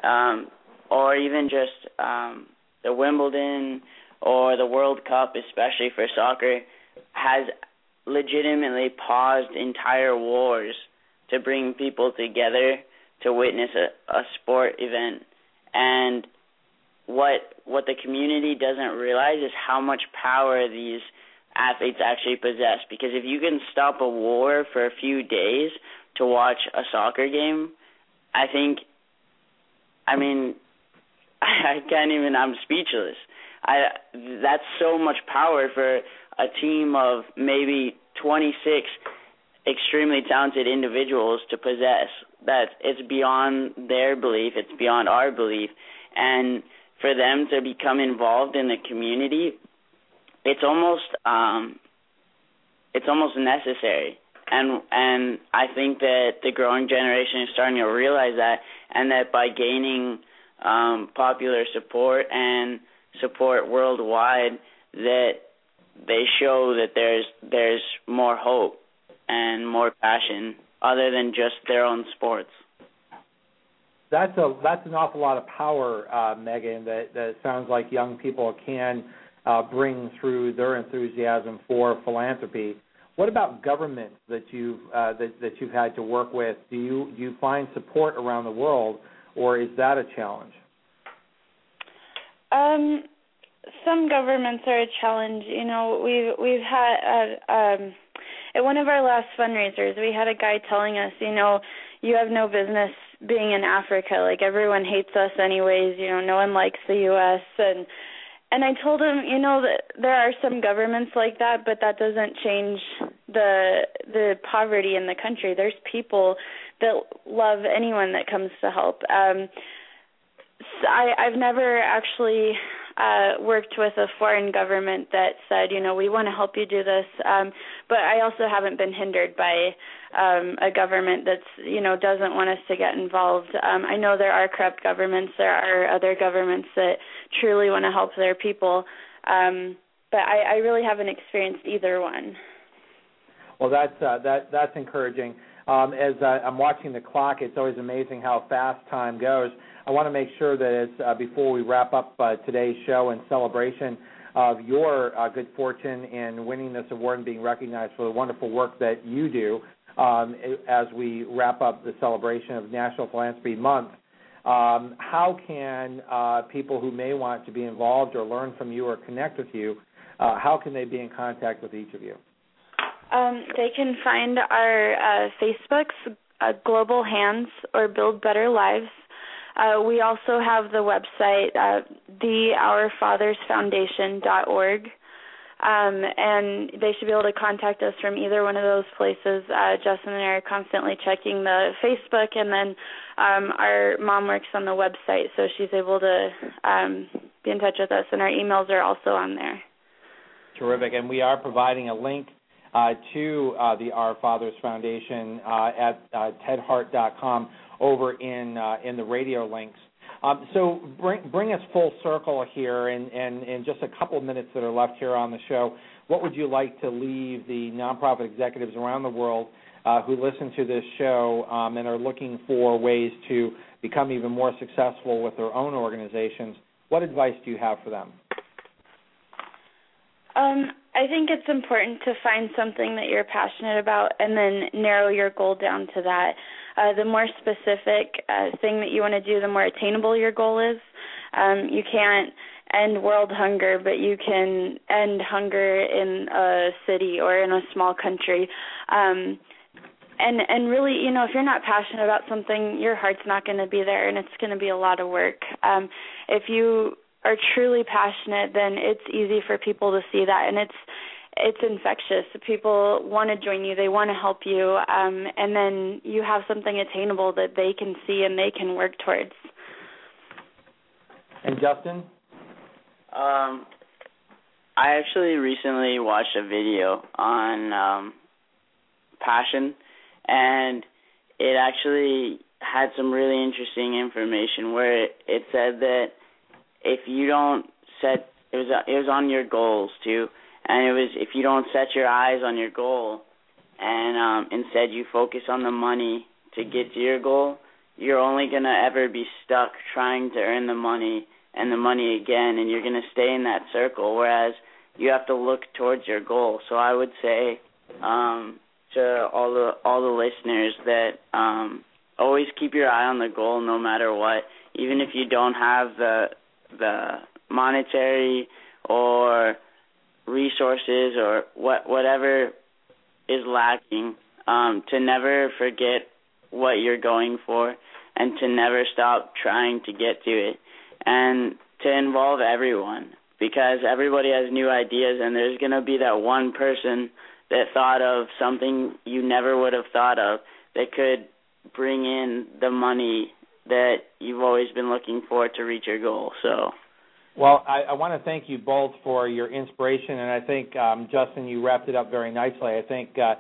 um, or even just um, the Wimbledon or the World Cup, especially for soccer, has legitimately paused entire wars to bring people together to witness a, a sport event. And what what the community doesn't realize is how much power these athletes actually possess. Because if you can stop a war for a few days to watch a soccer game i think i mean i can't even i'm speechless. I that's so much power for a team of maybe 26 extremely talented individuals to possess. That it's beyond their belief it's beyond our belief. And for them to become involved in the community, it's almost um, it's almost necessary. And and I think that the growing generation is starting to realize that, and that by gaining um, popular support and support worldwide, that they show that there's there's more hope and more passion other than just their own sports that's a that's an awful lot of power, uh, Megan. That that sounds like young people can uh, bring through their enthusiasm for philanthropy. What about governments that you've uh, that that you've had to work with? Do you do you find support around the world, or is that a challenge? Um, some governments are a challenge. You know, we've we've had uh, um, at one of our last fundraisers, we had a guy telling us, you know, you have no business being in Africa. Like everyone hates us anyways, you know, no one likes the US and and I told him, you know, that there are some governments like that, but that doesn't change the the poverty in the country. There's people that love anyone that comes to help. Um I I've never actually uh, worked with a foreign government that said, you know, we want to help you do this, um, but I also haven't been hindered by um, a government that's, you know, doesn't want us to get involved. Um, I know there are corrupt governments. There are other governments that truly want to help their people, um, but I, I really haven't experienced either one. Well, that's uh, that that's encouraging. Um, as uh, I'm watching the clock, it's always amazing how fast time goes. I want to make sure that as, uh, before we wrap up uh, today's show in celebration of your uh, good fortune in winning this award and being recognized for the wonderful work that you do, um, as we wrap up the celebration of National Philanthropy Month. Um, how can uh, people who may want to be involved or learn from you or connect with you, uh, how can they be in contact with each of you? Um, they can find our uh, Facebooks, Global Hands or Build Better Lives. Uh, we also have the website, uh, theourfathersfoundation.org. Um, and they should be able to contact us from either one of those places. Uh, Justin and I are constantly checking the Facebook, and then um, our mom works on the website, so she's able to um, be in touch with us, and our emails are also on there. Terrific, and we are providing a link uh, to uh, the Our Fathers Foundation uh, at uh, tedhart.com over in uh, in the radio links. Um, so bring bring us full circle here, and in, in, in just a couple of minutes that are left here on the show. What would you like to leave the nonprofit executives around the world uh, who listen to this show um, and are looking for ways to become even more successful with their own organizations? What advice do you have for them? Um, I think it's important to find something that you're passionate about and then narrow your goal down to that. Uh, the more specific uh, thing that you want to do, the more attainable your goal is. Um, you can't end world hunger, but you can end hunger in a city or in a small country. Um, and and really, you know, if you're not passionate about something, your heart's not going to be there, and it's going to be a lot of work. Um, if you are truly passionate, then it's easy for people to see that, and it's it's infectious. People want to join you, they want to help you, um, and then you have something attainable that they can see and they can work towards. And Justin, um, I actually recently watched a video on um, passion, and it actually had some really interesting information where it, it said that if you don't set it was it was on your goals too, and it was if you don't set your eyes on your goal, and um, instead you focus on the money to get to your goal, you're only gonna ever be stuck trying to earn the money and the money again, and you're gonna stay in that circle. Whereas you have to look towards your goal. So I would say um, to all the all the listeners that um, always keep your eye on the goal, no matter what. Even if you don't have the the monetary or resources or what whatever is lacking um to never forget what you're going for and to never stop trying to get to it and to involve everyone because everybody has new ideas and there's going to be that one person that thought of something you never would have thought of that could bring in the money that you've always been looking for to reach your goal. So. Well, I, I want to thank you both for your inspiration, and I think um, Justin, you wrapped it up very nicely. I think uh,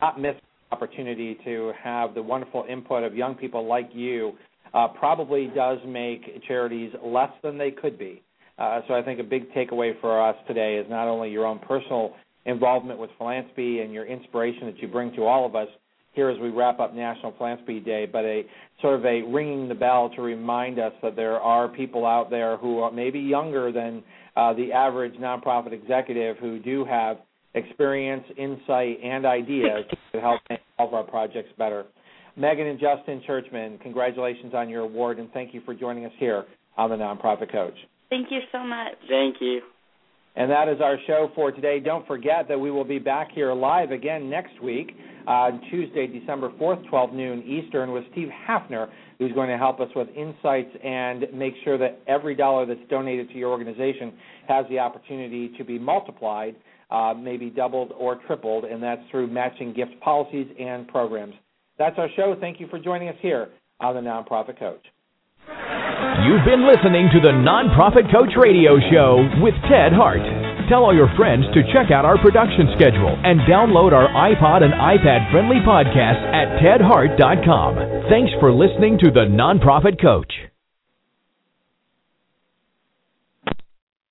not miss opportunity to have the wonderful input of young people like you uh, probably does make charities less than they could be. Uh, so I think a big takeaway for us today is not only your own personal involvement with philanthropy and your inspiration that you bring to all of us, here as we wrap up National Philanthropy Day, but a sort of a ringing the bell to remind us that there are people out there who are maybe younger than uh, the average nonprofit executive who do have experience, insight, and ideas to help make all of our projects better. Megan and Justin Churchman, congratulations on your award, and thank you for joining us here on the Nonprofit Coach. Thank you so much. Thank you. And that is our show for today. Don't forget that we will be back here live again next week on Tuesday, December 4th, 12 noon Eastern, with Steve Hafner, who's going to help us with insights and make sure that every dollar that's donated to your organization has the opportunity to be multiplied, uh, maybe doubled or tripled, and that's through matching gift policies and programs. That's our show. Thank you for joining us here on the Nonprofit Coach. You've been listening to the Nonprofit Coach Radio Show with Ted Hart. Tell all your friends to check out our production schedule and download our iPod and iPad friendly podcast at tedhart.com. Thanks for listening to the Nonprofit Coach.